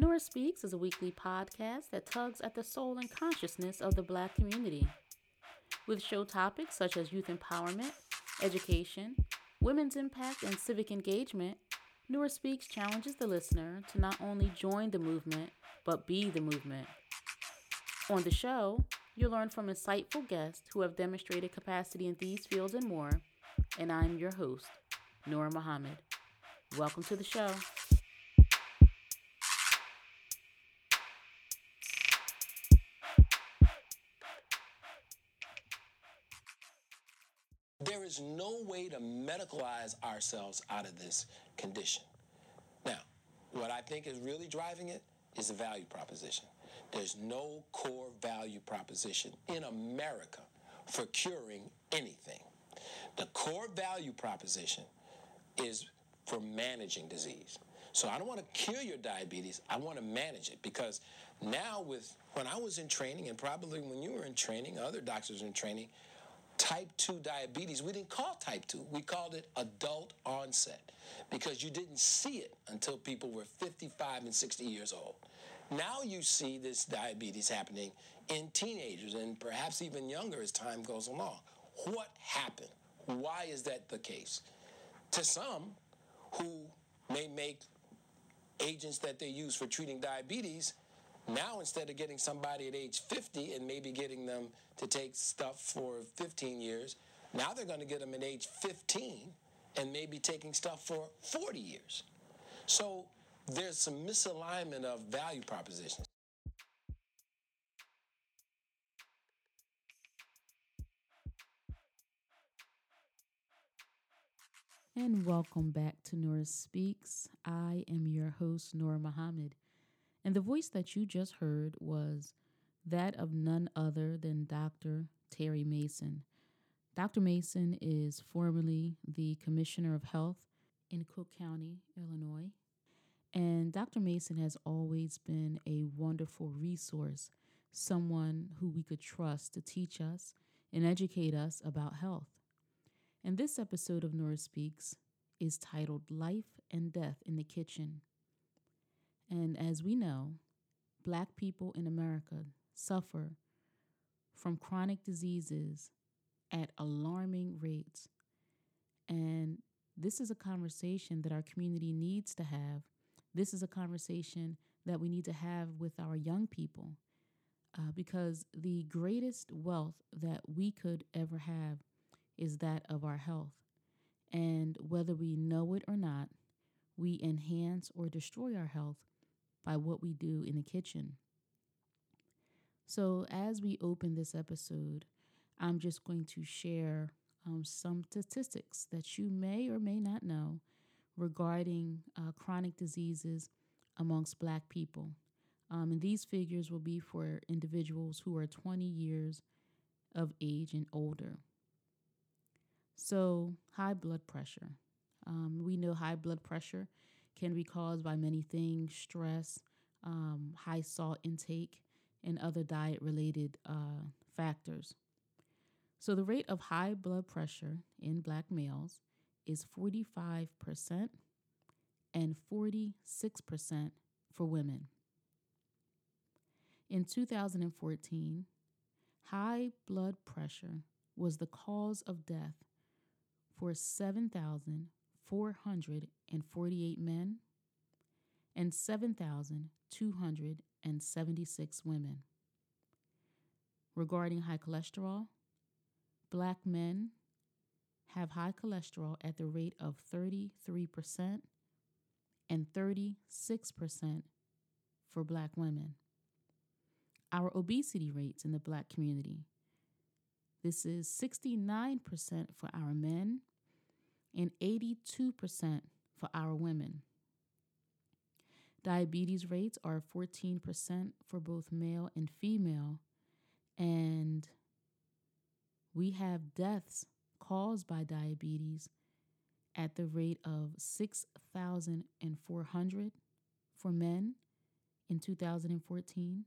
Nora Speaks is a weekly podcast that tugs at the soul and consciousness of the black community. With show topics such as youth empowerment, education, women's impact, and civic engagement, Nora Speaks challenges the listener to not only join the movement, but be the movement. On the show, you'll learn from insightful guests who have demonstrated capacity in these fields and more, and I'm your host, Nora Muhammad. Welcome to the show. Is no way to medicalize ourselves out of this condition. Now, what I think is really driving it is the value proposition. There's no core value proposition in America for curing anything. The core value proposition is for managing disease. So I don't want to cure your diabetes. I want to manage it because now with when I was in training and probably when you were in training, other doctors in training, type 2 diabetes, we didn't call type 2. We called it adult onset because you didn't see it until people were 55 and 60 years old. Now you see this diabetes happening in teenagers and perhaps even younger as time goes along. What happened? Why is that the case? To some who may make agents that they use for treating diabetes, now instead of getting somebody at age 50 and maybe getting them to take stuff for 15 years, now they're going to get them at age 15 and maybe taking stuff for 40 years. So there's some misalignment of value propositions. And welcome back to Nora Speaks. I am your host, Nora Muhammad. And the voice that you just heard was that of none other than Dr. Terry Mason. Dr. Mason is formerly the Commissioner of Health in Cook County, Illinois. And Dr. Mason has always been a wonderful resource, someone who we could trust to teach us and educate us about health. And this episode of Nora Speaks is titled Life and Death in the Kitchen. And as we know, black people in America suffer from chronic diseases at alarming rates. And this is a conversation that our community needs to have. This is a conversation that we need to have with our young people uh, because the greatest wealth that we could ever have is that of our health. And whether we know it or not, we enhance or destroy our health by what we do in the kitchen. So, as we open this episode, I'm just going to share um, some statistics that you may or may not know regarding uh, chronic diseases amongst Black people. Um, and these figures will be for individuals who are 20 years of age and older. So, high blood pressure. Um, we know high blood pressure can be caused by many things stress, um, high salt intake, and other diet related uh, factors. So, the rate of high blood pressure in black males is 45% and 46% for women. In 2014, high blood pressure was the cause of death for 7,448 men and 7,276 women. Regarding high cholesterol, black men have high cholesterol at the rate of 33% and 36% for black women. Our obesity rates in the black community. This is 69% for our men and 82% for our women. Diabetes rates are 14% for both male and female, and we have deaths caused by diabetes at the rate of 6,400 for men in 2014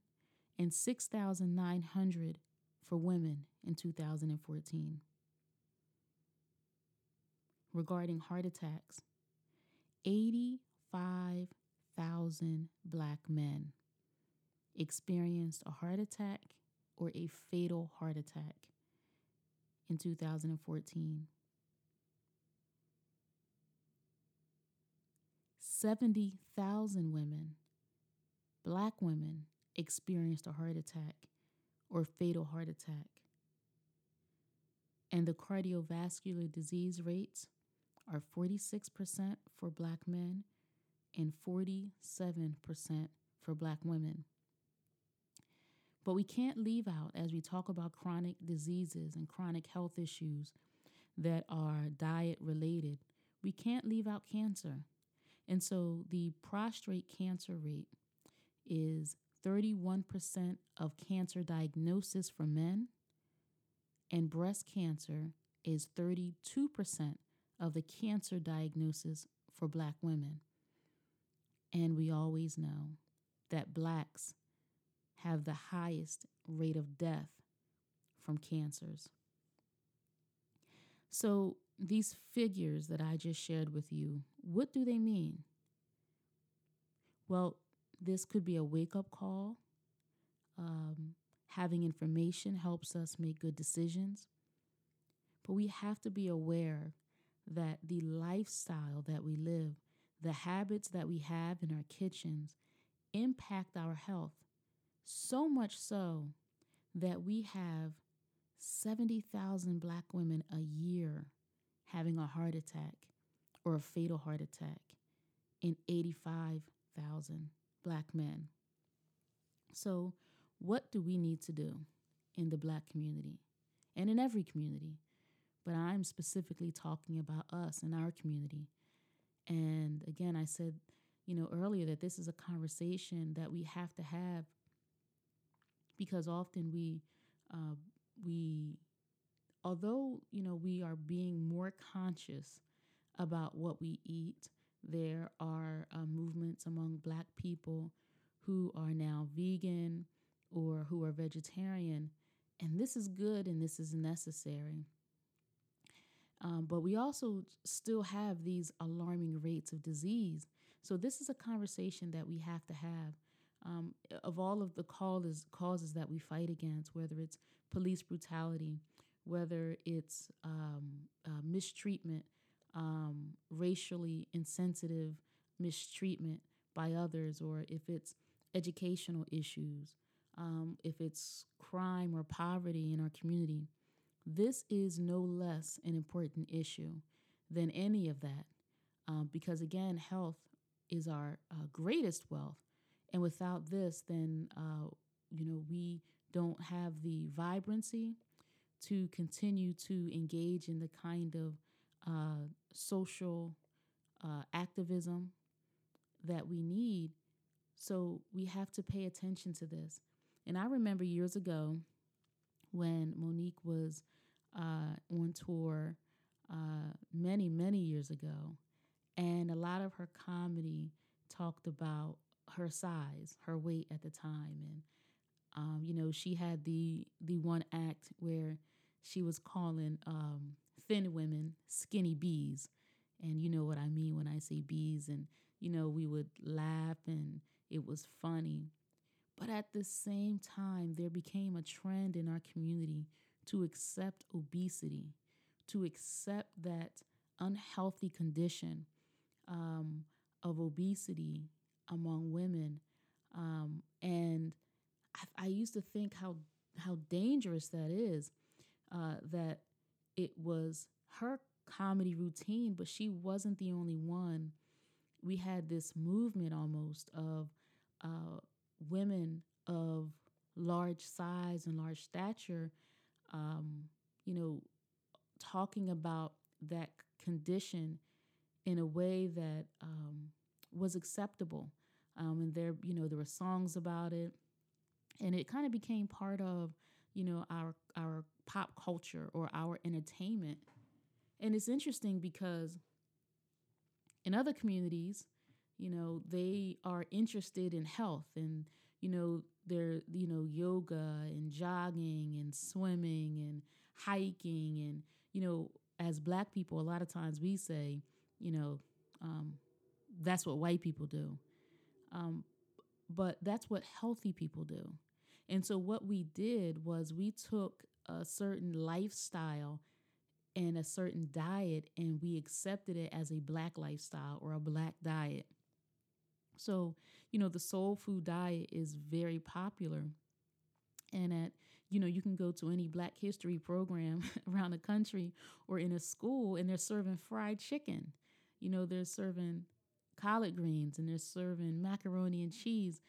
and 6,900 for women in 2014 regarding heart attacks. 85 70,000 black men experienced a heart attack or a fatal heart attack in 2014. 70,000 women, black women, experienced a heart attack or fatal heart attack. And the cardiovascular disease rates are 46% for black men and 47% for black women. But we can't leave out, as we talk about chronic diseases and chronic health issues that are diet related, we can't leave out cancer. And so the prostrate cancer rate is 31% of cancer diagnosis for men, and breast cancer is 32% of the cancer diagnosis for black women. And we always know that blacks have the highest rate of death from cancers. So, these figures that I just shared with you, what do they mean? Well, this could be a wake up call. Um, having information helps us make good decisions. But we have to be aware that the lifestyle that we live, the habits that we have in our kitchens, impact our health so much so that we have 70,000 black women a year having a heart attack or a fatal heart attack, and 85,000 black men. So, what do we need to do in the black community and in every community? But I'm specifically talking about us and our community. And again, I said, you know, earlier that this is a conversation that we have to have because often we uh, we although you know we are being more conscious about what we eat there are uh, movements among black people who are now vegan or who are vegetarian and this is good and this is necessary um, but we also still have these alarming rates of disease. So this is a conversation that we have to have. Um, of all of the causes causes that we fight against, whether it's police brutality, whether it's um, uh, mistreatment, um, racially insensitive mistreatment by others, or if it's educational issues, um, if it's crime or poverty in our community, this is no less an important issue than any of that. Um, because again, health is our uh, greatest wealth and without this, then, uh, you know, we don't have the vibrancy to continue to engage in the kind of uh, social uh, activism that we need. So we have to pay attention to this. And I remember years ago when Mo'Nique was uh, on tour uh, many, many years ago, and a lot of her comedy talked about her size, her weight at the time, and um, you know she had the the one act where she was calling um, thin women skinny bees, and you know what I mean when I say bees, and you know we would laugh and it was funny, but at the same time there became a trend in our community to accept obesity, to accept that unhealthy condition um, of obesity among women. Um, and I, I, used to think how how dangerous that is. Uh, that it was her comedy routine, but she wasn't the only one. We had this movement almost of uh, women of large size and large stature, um, you know, talking about that condition in a way that um, was acceptable. Um, and there, you know, there were songs about it, and it kind of became part of, you know, our our pop culture or our entertainment. And it's interesting because in other communities, you know, they are interested in health and you know, they're you know yoga and jogging and swimming and hiking and you know, as Black people, a lot of times we say, you know, um, that's what white people do. Um, but that's what healthy people do. And so what we did was we took a certain lifestyle and a certain diet and we accepted it as a black lifestyle or a black diet. So, you know, the soul food diet is very popular. And at, you know, you can go to any black history program around the country or in a school and they're serving fried chicken. You know, they're serving collard greens and they're serving macaroni and cheese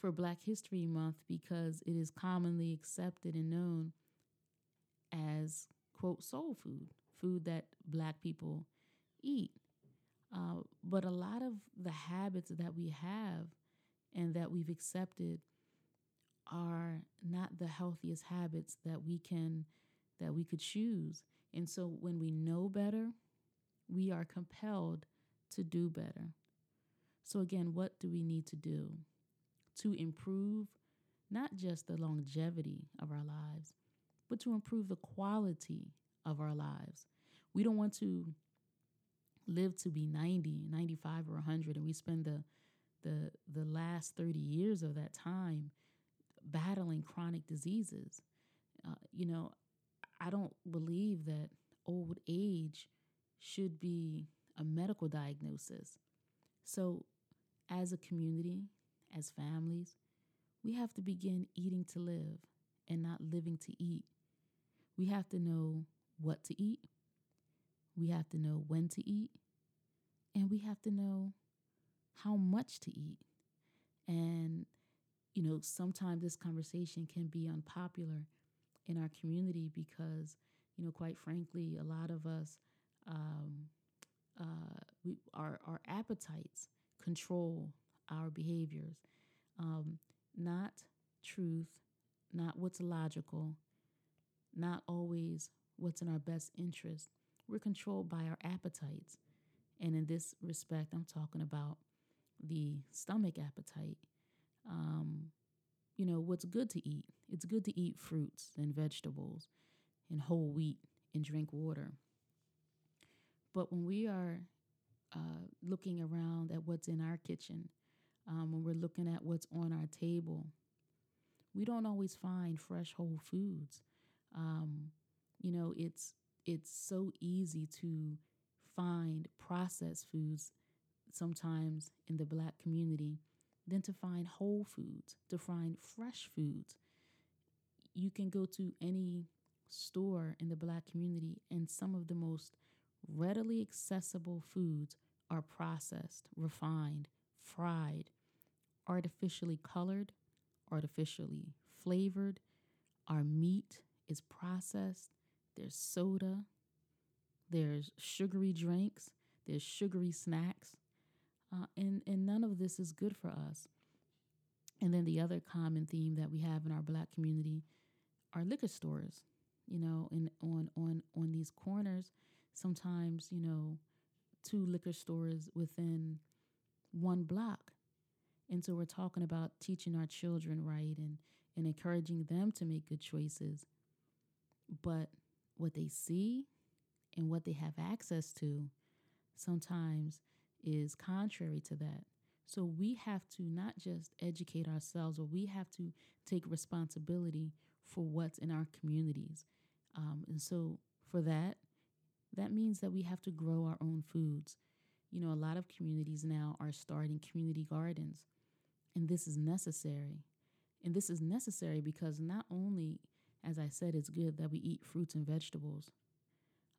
for Black History Month because it is commonly accepted and known as, quote, soul food, food that black people eat. Uh, but a lot of the habits that we have and that we've accepted are not the healthiest habits that we can that we could choose. And so when we know better, we are compelled to do better. So again, what do we need to do? to improve not just the longevity of our lives, but to improve the quality of our lives. We don't want to live to be 90, 95 or 100 and we spend the the the last 30 years of that time battling chronic diseases. Uh, you know, I don't believe that old age should be a medical diagnosis. So, as a community, as families, we have to begin eating to live and not living to eat. We have to know what to eat. We have to know when to eat. And we have to know how much to eat. And, you know, sometimes this conversation can be unpopular in our community because, you know, quite frankly, a lot of us, um, uh, we, our, our appetites control our behaviors. Um, not truth, not what's logical, not always what's in our best interest. We're controlled by our appetites. And in this respect, I'm talking about the stomach appetite. Um, you know, what's good to eat? It's good to eat fruits and vegetables and whole wheat and drink water. But when we are uh, looking around at what's in our kitchen, um, when we're looking at what's on our table. We don't always find fresh whole foods. Um, you know, it's it's so easy to find processed foods sometimes in the black community than to find whole foods, to find fresh foods. You can go to any store in the black community, and some of the most readily accessible foods are processed, refined, fried, artificially colored, artificially flavored. Our meat is processed. There's soda. There's sugary drinks. There's sugary snacks. Uh, and, and none of this is good for us. And then the other common theme that we have in our black community are liquor stores. You know, and on on on these corners, sometimes you know, two liquor stores within one block. And so we're talking about teaching our children right and, and encouraging them to make good choices. But what they see and what they have access to sometimes is contrary to that. So we have to not just educate ourselves, but we have to take responsibility for what's in our communities. Um, and so for that, that means that we have to grow our own foods. You know, a lot of communities now are starting community gardens, and this is necessary. And this is necessary because not only, as I said, it's good that we eat fruits and vegetables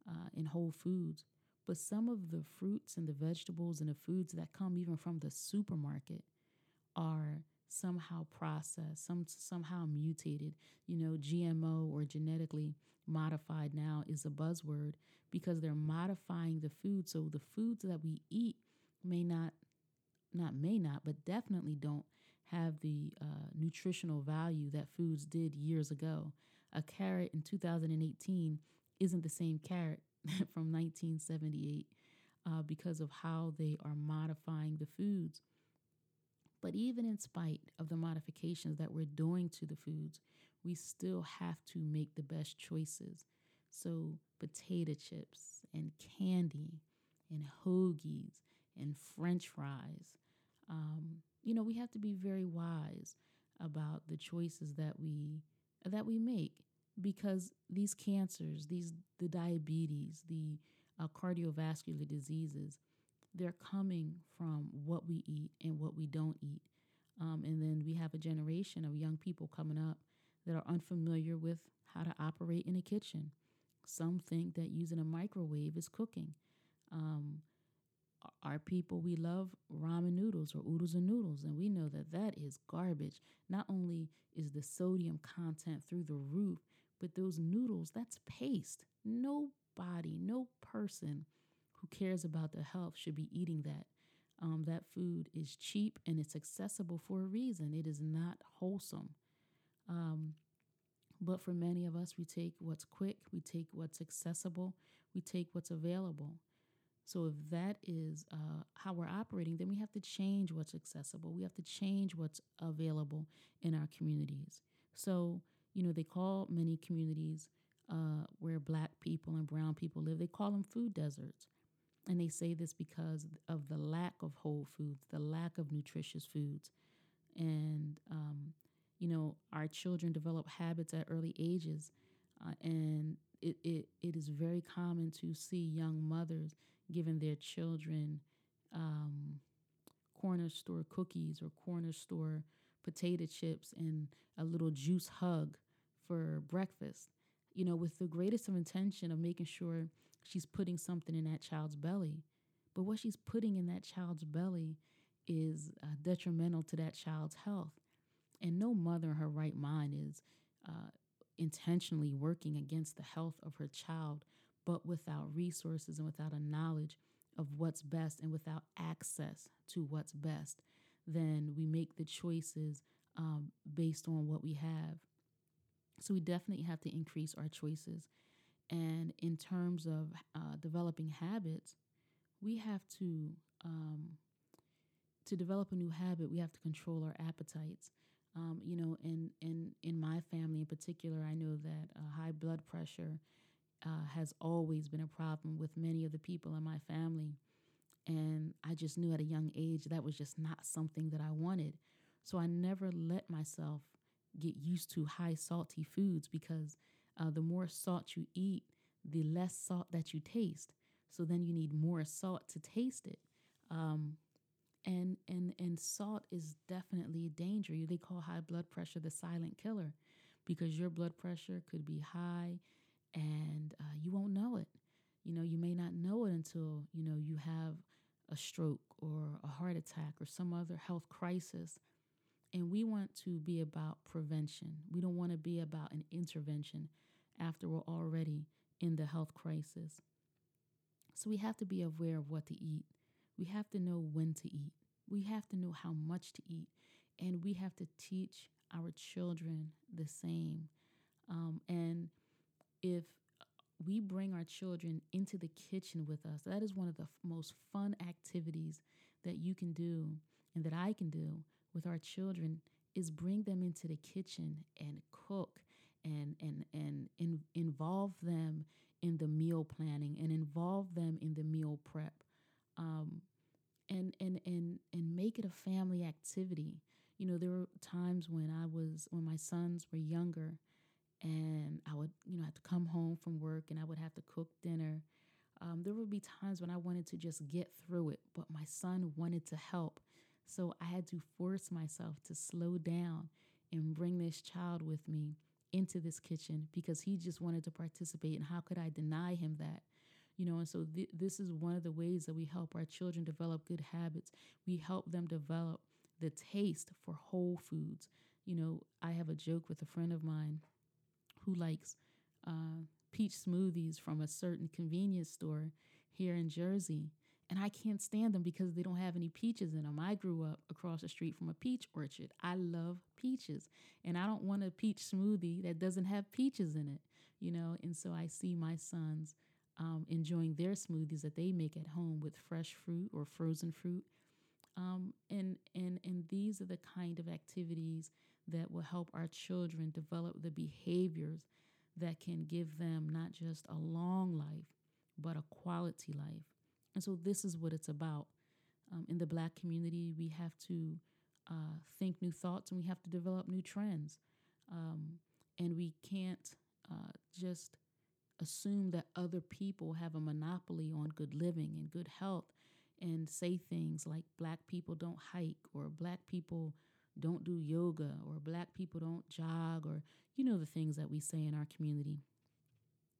uh, and whole foods, but some of the fruits and the vegetables and the foods that come even from the supermarket are somehow processed, some somehow mutated. You know, GMO or genetically modified now is a buzzword because they're modifying the food. So the foods that we eat may not, not may not, but definitely don't have the uh, nutritional value that foods did years ago. A carrot in 2018 isn't the same carrot from 1978 uh, because of how they are modifying the foods. But even in spite of the modifications that we're doing to the foods, we still have to make the best choices. So, potato chips and candy and hoagies and french fries, Um, you know, we have to be very wise about the choices that we that we make because these cancers, these the diabetes, the uh, cardiovascular diseases, they're coming from what we eat and what we don't eat. Um, and then we have a generation of young people coming up that are unfamiliar with how to operate in a kitchen. Some think that using a microwave is cooking. Um, our people, we love ramen noodles or oodles and noodles, and we know that that is garbage. Not only is the sodium content through the roof, but those noodles, that's paste. Nobody, no person who cares about their health should be eating that. Um, that food is cheap and it's accessible for a reason. It is not wholesome. Um, but for many of us, we take what's quick, we take what's accessible, we take what's available. So if that is uh, how we're operating, then we have to change what's accessible. We have to change what's available in our communities. So, you know, they call many communities uh, where black people and brown people live, they call them food deserts. And they say this because of the lack of whole foods, the lack of nutritious foods. And, um, you know, our children develop habits at early ages. Uh, and it, it, it is very common to see young mothers giving their children um, corner store cookies or corner store potato chips and a little juice hug for breakfast, you know, with the greatest of intention of making sure she's putting something in that child's belly. But what she's putting in that child's belly is uh, detrimental to that child's health. And no mother in her right mind is uh, intentionally working against the health of her child but without resources and without a knowledge of what's best and without access to what's best, then we make the choices um, based on what we have. So we definitely have to increase our choices. And in terms of uh, developing habits, we have to um, to develop a new habit. We have to control our appetites. Um, you know, in in in my family in particular, I know that uh, high blood pressure uh, has always been a problem with many of the people in my family. And I just knew at a young age that was just not something that I wanted. So I never let myself get used to high salty foods because uh, the more salt you eat, the less salt that you taste. So then you need more salt to taste it. Um, and and and salt is definitely a danger. They call high blood pressure the silent killer because your blood pressure could be high and uh, you won't know it. You know, you may not know it until, you know, you have a stroke or a heart attack or some other health crisis. And we want to be about prevention. We don't want to be about an intervention after we're already in the health crisis. So we have to be aware of what to eat. We have to know when to eat. We have to know how much to eat. And we have to teach our children the same. Um, and if we bring our children into the kitchen with us, that is one of the f- most fun activities that you can do and that I can do with our children is bring them into the kitchen and cook and and and in, involve them in the meal planning and involve them in the meal prep. Um, and and and and make it a family activity. You know there were times when i was when my sons were younger and I would, you know, have to come home from work and I would have to cook dinner. Um, there would be times when I wanted to just get through it, but my son wanted to help. So I had to force myself to slow down and bring this child with me into this kitchen because he just wanted to participate. And how could I deny him that? You know, and so th- this is one of the ways that we help our children develop good habits. We help them develop the taste for whole foods. You know, I have a joke with a friend of mine who likes uh, peach smoothies from a certain convenience store here in Jersey. And I can't stand them because they don't have any peaches in them. I grew up across the street from a peach orchard. I love peaches. And I don't want a peach smoothie that doesn't have peaches in it, you know? And so I see my sons um, enjoying their smoothies that they make at home with fresh fruit or frozen fruit. Um, and, and, and these are the kind of activities that will help our children develop the behaviors that can give them not just a long life, but a quality life. And so, this is what it's about. Um, in the black community, we have to uh, think new thoughts and we have to develop new trends. Um, and we can't uh, just assume that other people have a monopoly on good living and good health and say things like black people don't hike or black people don't do yoga or black people don't jog or you know the things that we say in our community.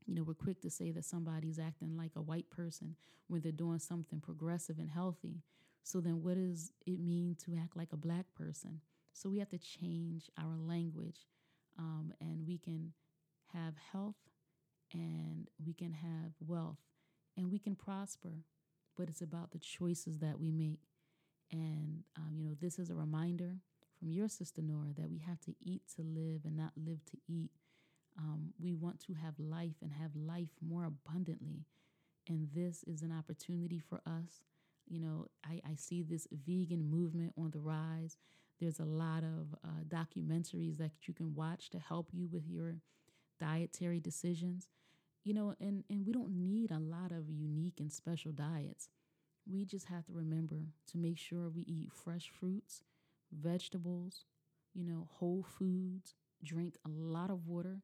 You know we're quick to say that somebody's acting like a white person when they're doing something progressive and healthy. So then what does it mean to act like a black person? So we have to change our language um, and we can have health and we can have wealth and we can prosper but it's about the choices that we make. And, um, you know, this is a reminder from your sister Nora that we have to eat to live and not live to eat. Um, we want to have life and have life more abundantly. And this is an opportunity for us. You know, I, I see this vegan movement on the rise. There's a lot of uh, documentaries that you can watch to help you with your dietary decisions you know, and, and we don't need a lot of unique and special diets. We just have to remember to make sure we eat fresh fruits, vegetables, you know, whole foods, drink a lot of water.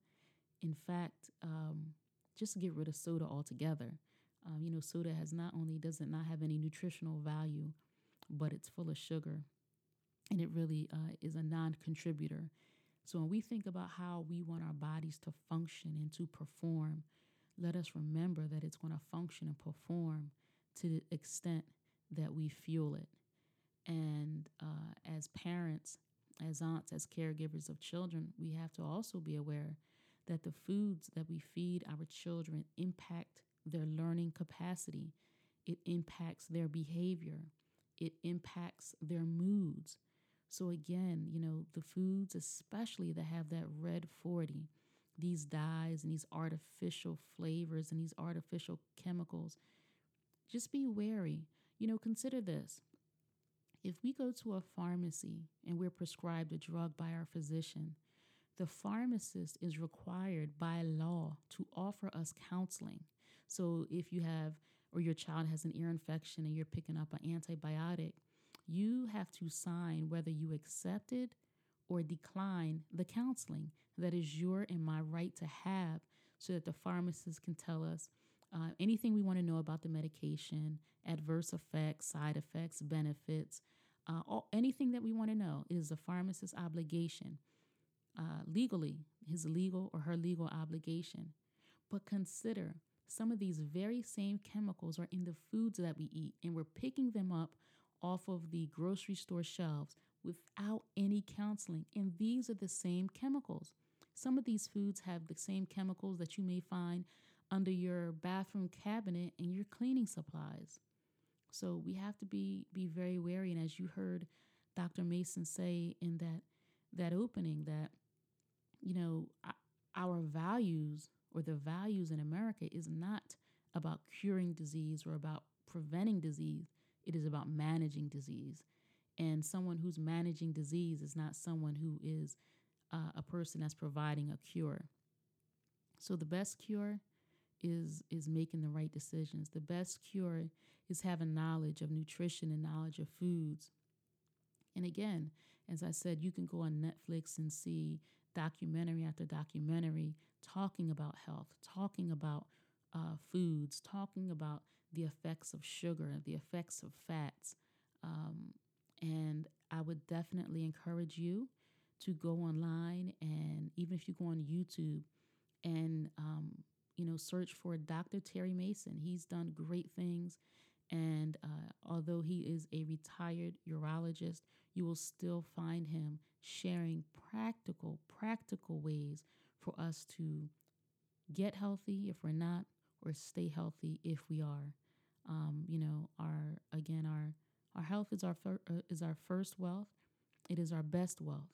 In fact, um, just get rid of soda altogether. Um, you know, soda has not only does it not have any nutritional value, but it's full of sugar, and it really uh, is a non-contributor. So when we think about how we want our bodies to function and to perform, let us remember that it's going to function and perform to the extent that we fuel it. And uh, as parents, as aunts, as caregivers of children, we have to also be aware that the foods that we feed our children impact their learning capacity, it impacts their behavior, it impacts their moods. So, again, you know, the foods, especially that have that red 40, these dyes and these artificial flavors and these artificial chemicals. Just be wary. You know, consider this. If we go to a pharmacy and we're prescribed a drug by our physician, the pharmacist is required by law to offer us counseling. So if you have or your child has an ear infection and you're picking up an antibiotic, you have to sign whether you accept it or decline the counseling that is your and my right to have so that the pharmacist can tell us uh, anything we want to know about the medication, adverse effects, side effects, benefits, uh, all, anything that we want to know. It is the pharmacist's obligation, uh, legally, his legal or her legal obligation. But consider some of these very same chemicals are in the foods that we eat, and we're picking them up off of the grocery store shelves without any counseling. And these are the same chemicals. Some of these foods have the same chemicals that you may find under your bathroom cabinet and your cleaning supplies. So we have to be be very wary. And as you heard Dr. Mason say in that that opening, that you know our values or the values in America is not about curing disease or about preventing disease. It is about managing disease. And someone who's managing disease is not someone who is uh, a person that's providing a cure. So the best cure is is making the right decisions. The best cure is having knowledge of nutrition and knowledge of foods. And again, as I said, you can go on Netflix and see documentary after documentary talking about health, talking about uh, foods, talking about the effects of sugar, the effects of fats, um, and I would definitely encourage you to go online and even if you go on YouTube and, um, you know, search for Dr. Terry Mason. He's done great things. And uh, although he is a retired urologist, you will still find him sharing practical, practical ways for us to get healthy if we're not, or stay healthy if we are. Um, you know, our again, our our health is our fir- uh, is our first wealth. It is our best wealth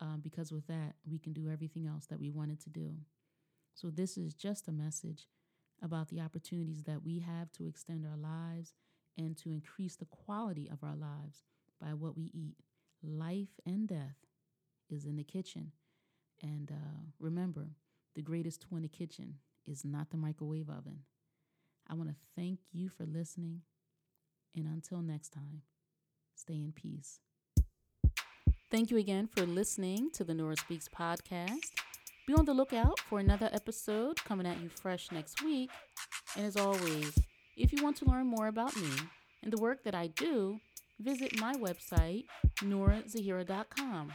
um, because with that we can do everything else that we wanted to do. So this is just a message about the opportunities that we have to extend our lives and to increase the quality of our lives by what we eat. Life and death is in the kitchen. And uh, remember, the greatest tool in the kitchen is not the microwave oven. I want to thank you for listening. And until next time, Stay in peace. Thank you again for listening to the Nora Speaks podcast. Be on the lookout for another episode coming at you fresh next week. And as always, if you want to learn more about me and the work that I do, visit my website, norazahira.com.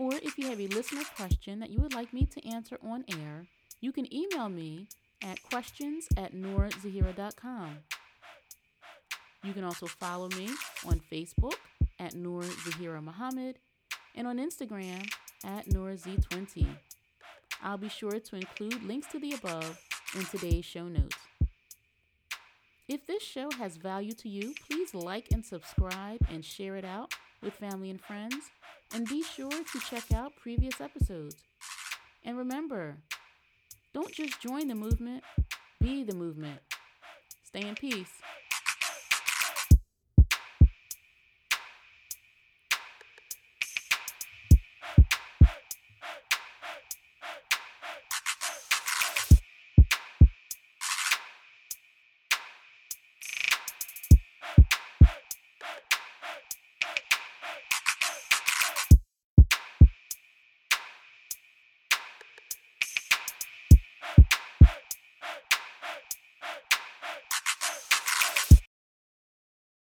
Or if you have a listener question that you would like me to answer on air, you can email me at questions at norazahira.com. You can also follow me on Facebook at Noor Zahira Muhammad and on Instagram at NoraZ20. I'll be sure to include links to the above in today's show notes. If this show has value to you, please like and subscribe and share it out with family and friends. And be sure to check out previous episodes. And remember, don't just join the movement, be the movement. Stay in peace.